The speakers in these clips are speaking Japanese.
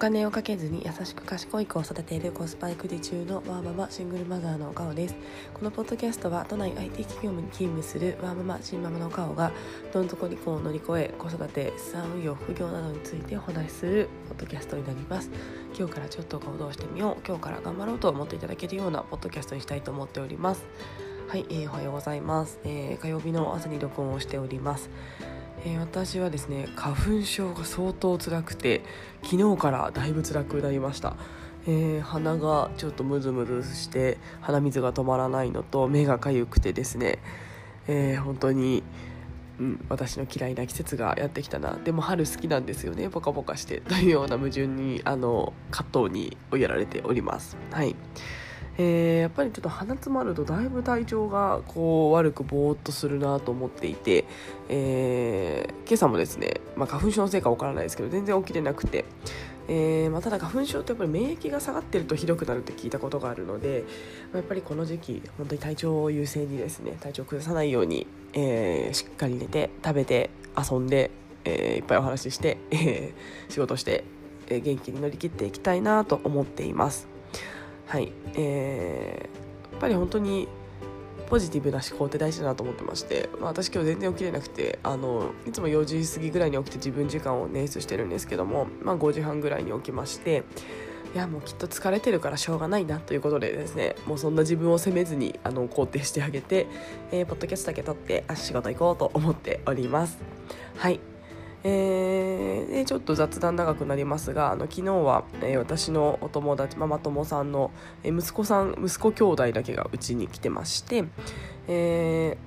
金をかけずに優しく賢い子を育てているコスパ育児中のワーママシングルマザーのお顔です。このポッドキャストは都内 IT 企業に勤務するワーママ新ママのお顔がどん底離婚を乗り越え子育て資産運用副業などについてお話しするポッドキャストになります。今日からちょっと行動してみよう。今日から頑張ろうと思っていただけるようなポッドキャストにしたいと思っております。はい、えー、おはようございます、えー、火曜日の朝に録音をしております。えー、私はですね花粉症が相当辛くて昨日からだいぶ辛くなりました、えー、鼻がちょっとムズムズして鼻水が止まらないのと目がかゆくてですね、えー、本当に、うん、私の嫌いな季節がやってきたな。でも春好きなんですよね。ポカポカしてというような矛盾にあの葛藤に追いやられております。はい。えー、やっぱりちょっと鼻詰まるとだいぶ体調がこう悪くぼーっとするなと思っていて、えー、今朝もですね、まあ、花粉症のせいかわからないですけど全然起きてなくて、えーまあ、ただ花粉症ってやっぱり免疫が下がってるとひどくなるって聞いたことがあるので、まあ、やっぱりこの時期本当に体調を優先にですね体調を崩さないように、えー、しっかり寝て食べて遊んで、えー、いっぱいお話しして、えー、仕事して、え、元気に乗り切っていきたいなと思っています。はい。えー、やっぱり本当にポジティブな思考って大事だなと思ってまして、まあ、私今日全然起きれなくてあのいつも4時過ぎぐらいに起きて自分時間を捻出してるんですけども、まあ、5時半ぐらいに起きましていやもうきっと疲れてるからしょうがないなということでですねもうそんな自分を責めずにあの肯定してあげて、えー、ポッドキャストだけ撮ってあ仕事行こうと思っております。はい。えー、でちょっと雑談長くなりますがあの昨日は、えー、私のお友達ママ友さんの、えー、息子さん息子兄弟だけがうちに来てまして、え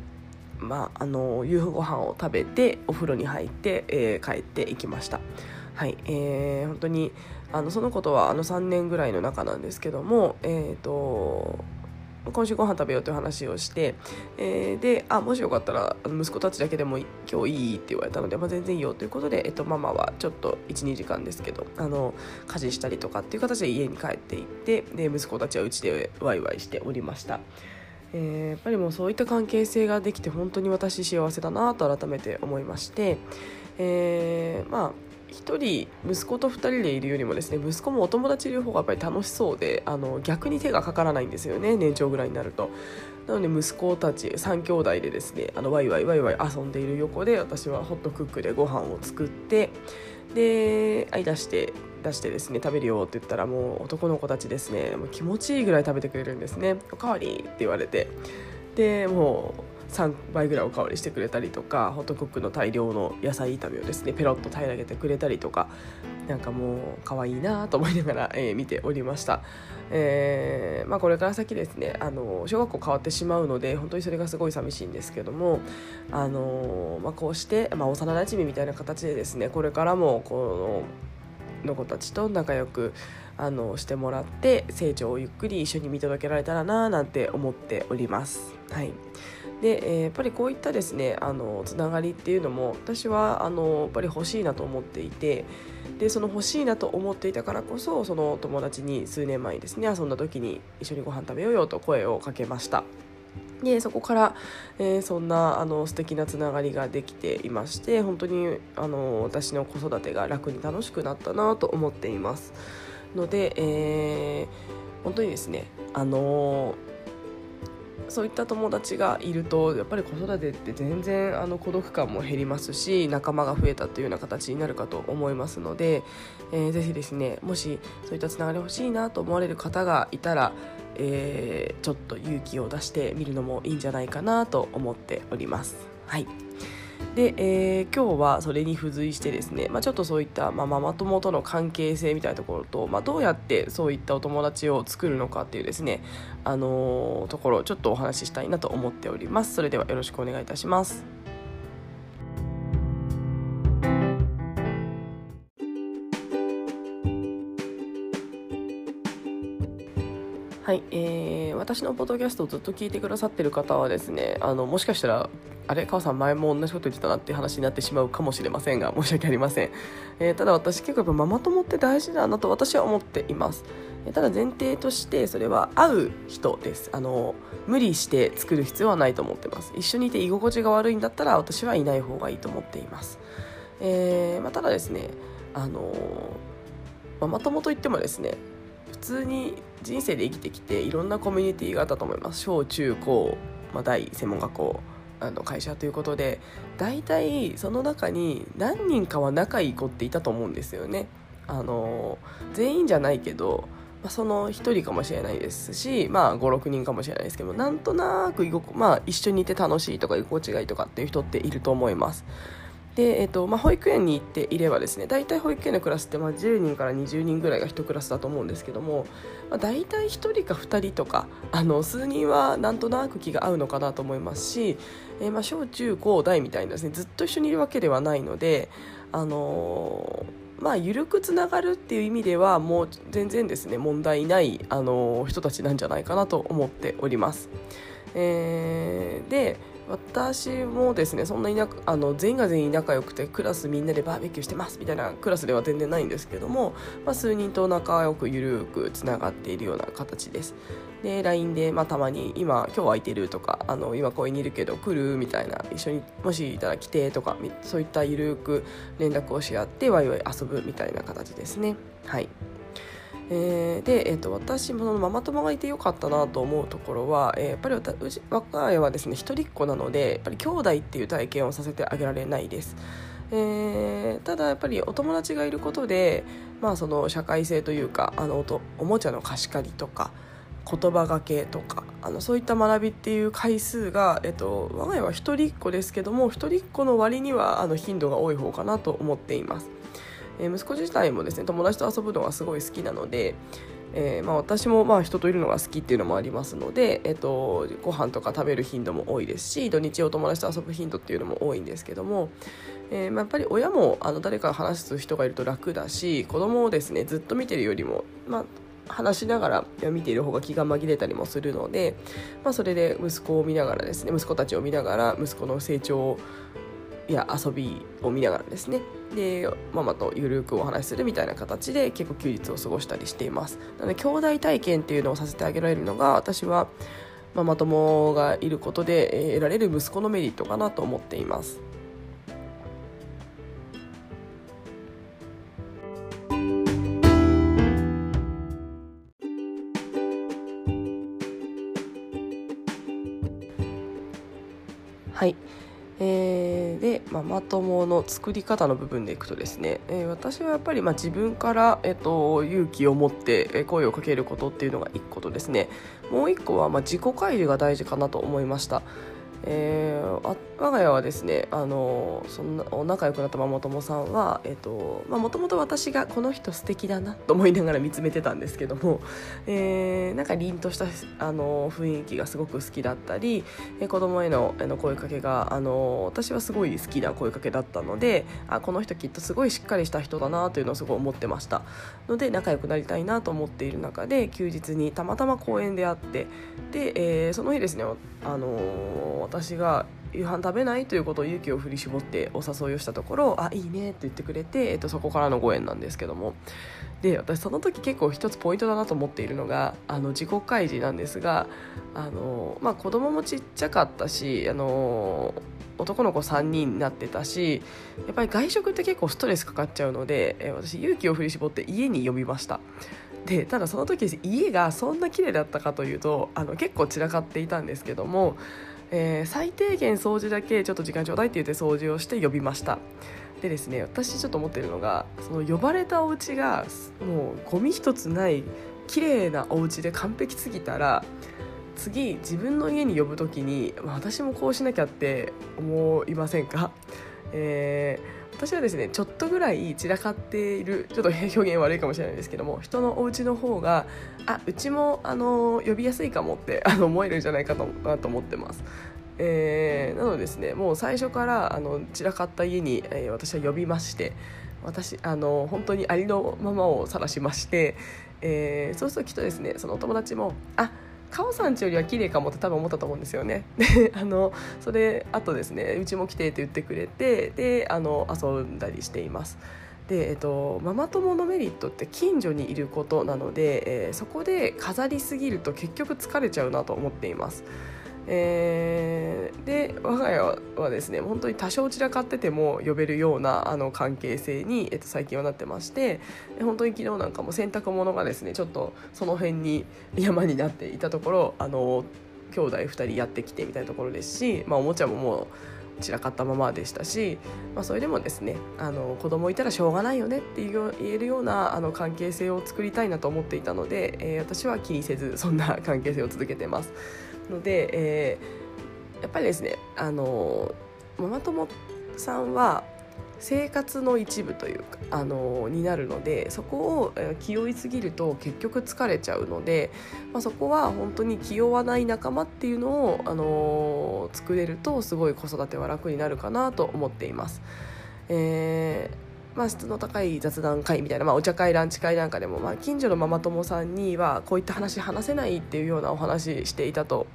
ー、まあ、あの夕ご飯を食べてお風呂に入って、えー、帰っていきました。はい、えー、本当にあのそのことはあの3年ぐらいの中なんですけども、えーと今週ご飯食べようという話をして、えー、であもしよかったら息子たちだけでも今日いいって言われたので、まあ、全然いいよということで、えっと、ママはちょっと12時間ですけどあの家事したりとかっていう形で家に帰っていってで息子たちはうちでワイワイしておりました。えー、やっぱりもうそういった関係性ができて本当に私幸せだなと改めて思いまして、えー、まあ1人息子と2人でいるよりもですね息子もお友達いる方がやっぱり楽しそうであの逆に手がかからないんですよね年長ぐらいになると。なので息子たち3兄弟でですねあのワイワイワイワイ遊んでいる横で私はホットクックでご飯を作ってで「はい出して出してですね食べるよ」って言ったらもう男の子たちですねもう気持ちいいぐらい食べてくれるんですね「おかわり」って言われてでもう3倍ぐらいおかわりしてくれたりとかホットクックの大量の野菜炒めをですねペロッと平らげてくれたりとかなんかもう可愛いなと思いながら、えー、見ておりました、えーまあ、これから先ですねあの小学校変わってしまうので本当にそれがすごい寂しいんですけどもあの、まあ、こうして、まあ、幼なじみみたいな形でですねこれからもこのの子たちと仲良くあのしてもらって成長をゆっくり一緒に見届けられたらななんて思っております。はいで、え、やっぱりこういったですねあのつながりっていうのも私はあのやっぱり欲しいなと思っていてでその欲しいなと思っていたからこそその友達に数年前にですね遊んだ時に一緒にご飯食べようよと声をかけました。でそこから、えー、そんなあの素敵なつながりができていまして本当にあの私の子育てが楽に楽しくなったなと思っていますので、えー、本当にですねあのーそういった友達がいるとやっぱり子育てって全然あの孤独感も減りますし仲間が増えたというような形になるかと思いますので、えー、ぜひですねもしそういったつながり欲しいなと思われる方がいたら、えー、ちょっと勇気を出してみるのもいいんじゃないかなと思っております。はいで、えー、今日はそれに付随してですね、まあ、ちょっとそういった、まあ、ママ友との関係性みたいなところと、まあ、どうやってそういったお友達を作るのかっていうですね、あのー、ところをちょっとお話ししたいなと思っております。それではよろしくお願いいたします。私のポッドキャストをずっと聞いてくださってる方はですねあのもしかしたらあれ、川さん前も同じこと言ってたなっていう話になってしまうかもしれませんが、申し訳ありません。えー、ただ私結構ママ友って大事だなと私は思っています。ただ前提としてそれは会う人です。あの、無理して作る必要はないと思ってます。一緒にいて居心地が悪いんだったら私はいない方がいいと思っています。えー、まあ、ただですね、あのママ友といってもですね通に人生で生きてきていろんなコミュニティがあったと思います小中高、まあ、大専門学校あの会社ということで大体その中に何人かは仲いい子っていたと思うんですよね。あの全員じゃないけど、まあ、その1人かもしれないですし、まあ、56人かもしれないですけどなんとなく居心、まあ、一緒にいて楽しいとか居心地がいいとかっていう人っていると思います。で、えっとまあ、保育園に行っていればですね大体保育園のクラスってまあ10人から20人ぐらいが1クラスだと思うんですけども、まあ、大体1人か2人とかあの数人はなんとなく気が合うのかなと思いますし、えー、まあ小中高大みたいにですねずっと一緒にいるわけではないので、あのー、まあ、緩くつながるっていう意味ではもう全然ですね問題ない、あの、人たちなんじゃないかなと思っております。えー、で私もですねそんなになあの全員が全員仲良くてクラスみんなでバーベキューしてますみたいなクラスでは全然ないんですけども、まあ、数人と仲良くゆるくつながっているような形です。で LINE で、まあ、たまに今今日空いてるとかあの今公園にいるけど来るみたいな一緒にもしいたら来てとかそういったゆるく連絡をし合ってワイワイ遊ぶみたいな形ですね。はい。えー、で、えーと、私もママ友がいてよかったなと思うところは、えー、やっぱり私我が家はですね一人っ子なのでやっぱり兄弟っていう体験をさせてあげられないです。えー、ただやっぱりお友達がいることで、まあ、その社会性というかあのおもちゃの貸し借りとか言葉がけとかあのそういった学びっていう回数が、えっと、我が家は一人っ子ですけども一人っ子の割にはあの頻度が多い方かなと思っています。えー、息子自体もですね友達と遊ぶのがすごい好きなので、えーまあ、私もまあ人といるのが好きっていうのもありますので、えーと、ご飯とか食べる頻度も多いですし土日お友達と遊ぶ頻度っていうのも多いんですけども、えーまあ、やっぱり親もあの誰か話す人がいると楽だし子供をですねずっと見てるよりも、まあ、話しながら見ている方が気が紛れたりもするので、まあ、それで息子を見ながらですね息子たちを見ながら息子の成長をや遊びを見ながらですね。でママとゆるくお話しするみたいな形で結構休日を過ごしたりしています。なので兄弟体験っていうのをさせてあげられるのが私はママ友がいることで得られる息子のメリットかなと思っています。ママ友の作り方の部分でいくとですね、えー、私はやっぱりまあ自分から、えーと、勇気を持って声をかけることっていうのが1個とですねもう1個はまあ自己開示が大事かなと思いました。えー、我が家はですねあのそんな仲良くなったママ友さんはもともと私がこの人素敵だなと思いながら見つめてたんですけども、えー、なんか凛としたあの雰囲気がすごく好きだったり、えー、子供へのあの声かけがあの私はすごい好きな声かけだったのであこの人きっとすごいしっかりした人だなというのをすごい思ってました。ので仲良くなりたいなと思っている中で休日にたまたま公園で会ってで、えー、その日ですねあの私が夕飯食べないということを勇気を振り絞ってお誘いをしたところ「あいいね」って言ってくれて、えっと、そこからのご縁なんですけども。で私その時結構一つポイントだなと思っているのがあの自己開示なんですがあの、まあ、子供もちっちゃかったしあの男の子3人になってたしやっぱり外食って結構ストレスかかっちゃうので、え私勇気を振り絞って家に呼びました。でただその時家がそんな綺麗だったかというとあの結構散らかっていたんですけどもえー、最低限掃除だけちょっと時間ちょうだいって言って掃除をして呼びました。でですね私ちょっと思ってるのがその呼ばれたお家がもうゴミ一つない綺麗なお家で完璧すぎたら次自分の家に呼ぶ時に、ま、私もこうしなきゃって思いませんか、えー私はですねちょっとぐらい散らかっているちょっと 表現悪いかもしれないですけども人のお家の方があうちもあの呼びやすいかもってあの思えるんじゃないかとなと思ってます。えー、なのでですねもう最初からあの散らかった家に、えー、私は呼びまして私あの本当にありのままを晒しまして、えー、そうするときっとですねそのお友達もあっカオさんちよりは綺麗かもって多分思ったと思うんですよね。であのそれあとですねうちも来てって言ってくれてであの遊んだりしています。で、えっと、ママ友のメリットって近所にいることなので、えー、そこで飾りすぎると結局疲れちゃうなと思っています。えー、で我が家はですね本当に多少散らかってても呼べるようなあの関係性に、えっと、最近はなってまして本当に昨日なんかも洗濯物がですねちょっとその辺に山になっていたところあの兄弟2人やってきてみたいなところですし、まあ、おもちゃももう散らかったままでしたし、まあ、それでもですねあの子供いたらしょうがないよねって言えるようなあの関係性を作りたいなと思っていたので、えー、私は気にせずそんな関係性を続けてます。ので、えー、やっぱりですねあのママ友さんは生活の一部というかあのになるのでそこを気負いすぎると結局疲れちゃうので、まあ、そこは本当に気負わない仲間っていうのをあの作れるとすごい子育ては楽になるかなと思っています。えーまあ、質の高い雑談会みたいな、まあ、お茶会ランチ会なんかでも、まあ、近所のママ友さんにはこういった話話せないっていうようなお話していたと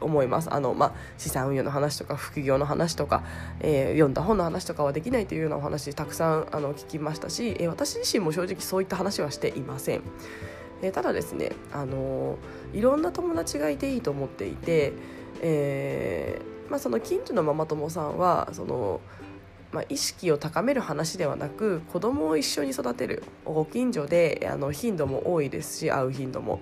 思いますあの、まあ、資産運用の話とか副業の話とか、えー、読んだ本の話とかはできないというようなお話たくさんあの聞きましたし、えー、私自身も正直そういった話はしていません。えー、ただですね、あのいろんな友達がいていいと思っていて、えまあ、その近所のママ友さんはそのまあ、意識を高める話ではなく子供を一緒に育てるご近所であの頻度も多いですし会う頻度も、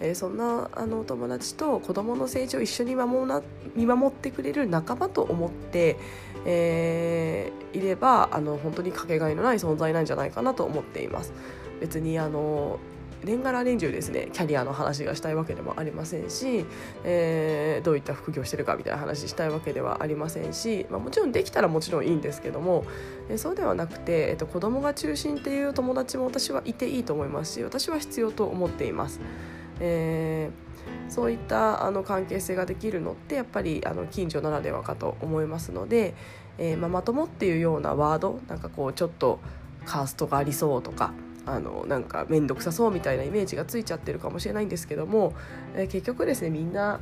えー、そんなあの友達と子供の成長を一緒に守な見守ってくれる仲間と思って、えー、いればあの本当にかけがえのない存在なんじゃないかなと思っています。別にあの年がら年中ですねキャリアの話がしたいわけでもありませんし、えー、どういった副業してるかみたいな話したいわけではありませんし、まあ、もちろんできたらもちろんいいんですけども、えー、そうではなくて、えーと、子供が中心っていう友達も私はいていいと思いますし私は必要と思っています。えーそういったあの関係性ができるのってやっぱりあの近所ならではかと思いますので、えー、ママ友っていうようなワードなんかこうちょっとカーストがありそうとかあのなんか面倒くさそうみたいなイメージがついちゃってるかもしれないんですけども、えー、結局ですねみんな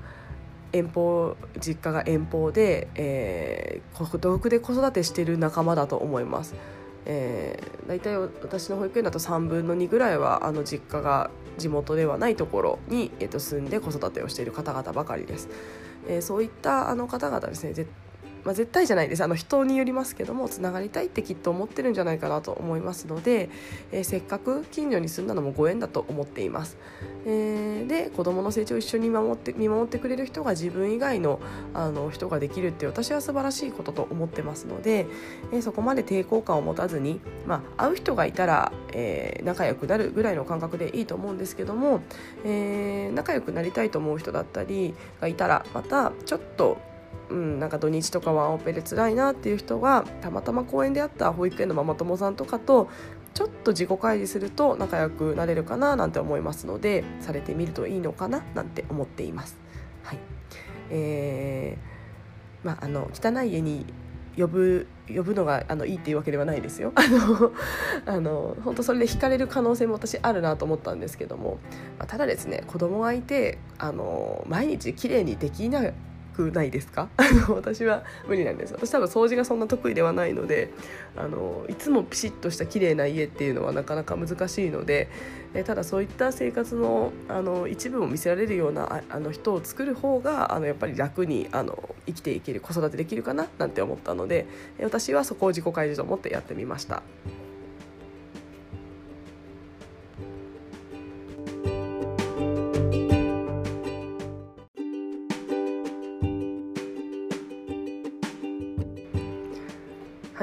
遠方実家が遠方で、えー、孤独で子育てしてる仲間だと思います。えー、大体私の保育園だと3分の2ぐらいはあの実家が地元ではないところに、えー、と住んで子育てをしている方々ばかりです。えー、そういったあの方々ですねまあ、絶対じゃないです。あの人によりますけどもつながりたいってきっと思ってるんじゃないかなと思いますので、えー、せっかく近所に住んだのもご縁だと思っています、えー、で子どもの成長を一緒に守って見守ってくれる人が自分以外のあの人ができるって私は素晴らしいことと思ってますので、えー、そこまで抵抗感を持たずに、まあ、会う人がいたら、えー、仲良くなるぐらいの感覚でいいと思うんですけども、えー、仲良くなりたいと思う人だったりがいたらまたちょっとうん、なんか土日とかワンオペで辛いなっていう人がたまたま公園であった保育園のママ友さんとかとちょっと自己開示すると仲良くなれるかななんて思いますのでされてみるといいのかななんて思っています。はいえーまあ、あの汚い家に呼ぶ呼ぶのがあのいいっていうわけではないですよ。あのあの本当それで惹かれる可能性も私あるなと思ったんですけども、まあ、ただですね子供がいてあの毎日綺麗にできなくないですか？私は無理なんです私多分掃除がそんな得意ではないのであのいつもピシッとした綺麗な家っていうのはなかなか難しいのでえただそういった生活のあの一部を見せられるようなあの人を作る方があのやっぱり楽にあの生きていける子育てできるかななんて思ったので私はそこを自己開示と思ってやってみました。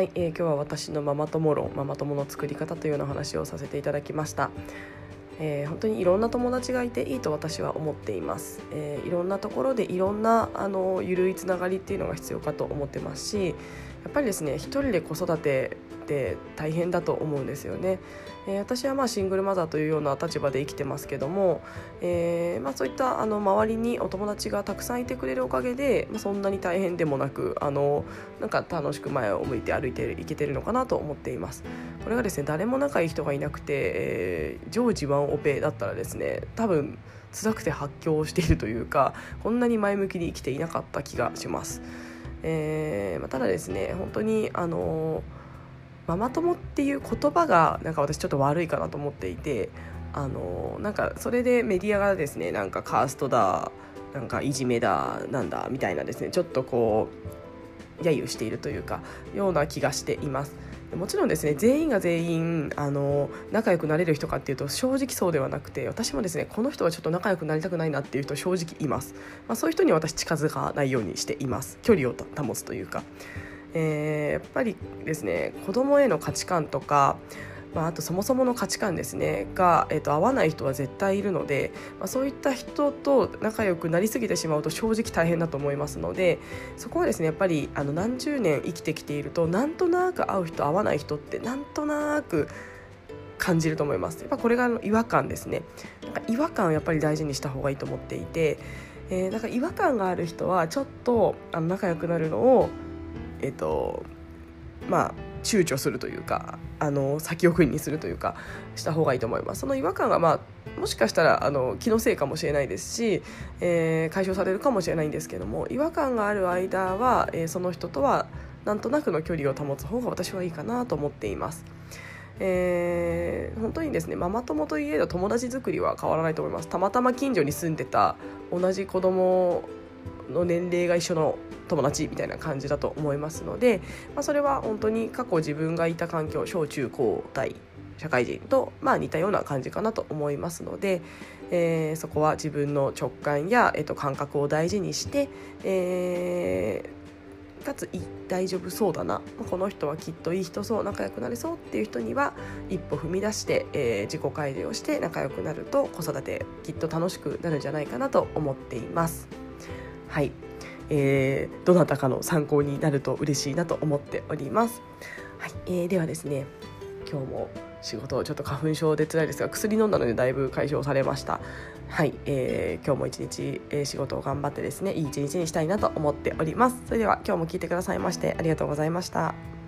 はい、えー、今日は私のママ友論ママ友の作り方というような話をさせていただきました、えー、本当にいろんな友達がいていいと私は思っています、えー、いろんなところでいろんなあの緩いつながりっていうのが必要かと思ってますしやっぱりですね一人で子育てって大変だと思うんですよね。えー、私はまあシングルマザーというような立場で生きてますけども、えーまあ、そういったあの周りにお友達がたくさんいてくれるおかげで、まあ、そんなに大変でもなくあのなんか楽しく前を向いて歩いていけてるのかなと思っています。これがですね誰も仲いい人がいなくて、えー、常時ワンオペだったらですね多分辛くて発狂しているというかこんなに前向きに生きていなかった気がします。えーま、ただですね本当にあのーママ友っていう言葉がなんか私ちょっと悪いかなと思っていてあのなんかそれでメディアがですねなんかカーストだなんかいじめだなんだみたいなですねちょっとこう揶揄しているというかような気がしています。もちろんですね全員が全員あの仲良くなれる人かっていうと正直そうではなくて私もですねこの人はちょっと仲良くなりたくないなっていう人正直います、まあ、そういう人に私近づかないようにしています。距離を保つというか、えー、やっぱりですね子供への価値観とかまあ、あとそもそもの価値観ですねが、えー、と合わない人は絶対いるので、まあ、そういった人と仲良くなりすぎてしまうと正直大変だと思いますのでそこはですねやっぱりあの何十年生きてきているとなんとなく会う人会わない人ってなんとなく感じると思います。やっぱこれが違和感ですね。なんか違和感をやっぱり大事にした方がいいと思っていて、えー、なんか違和感がある人はちょっとあの仲良くなるのをえっ、とまあ躊躇するというかあの先送りにするというかした方がいいと思いますその違和感が、まあ、もしかしたらあの気のせいかもしれないですし、えー、解消されるかもしれないんですけども違和感がある間は、えー、その人とはなんとなくの距離を保つ方が私はいいかなと思っています。えー、本当にですねママ友といえど友達作りは変わらないと思いますたまたま近所に住んでた同じ子供の年齢が一緒の友達みたいな感じだと思いますので、まあ、それは本当に過去自分がいた環境小中高大社会人と、まあ、似たような感じかなと思いますので、えー、そこは自分の直感や、えー、と感覚を大事にして、えー、かつ大丈夫そうだなこの人はきっといい人そう仲良くなれそうっていう人には一歩踏み出して、えー、自己開示をして仲良くなると子育てきっと楽しくなるんじゃないかなと思っています。はいえー、どなたかの参考になると嬉しいなと思っております。はい、えー、ではですね今日も仕事ちょっと花粉症で辛いですが薬飲んだのでだいぶ解消されました。はい、えー、今日も一日、えー、仕事を頑張ってですねいい一日にしたいなと思っております。それでは今日も聞いてくださいましてありがとうございました。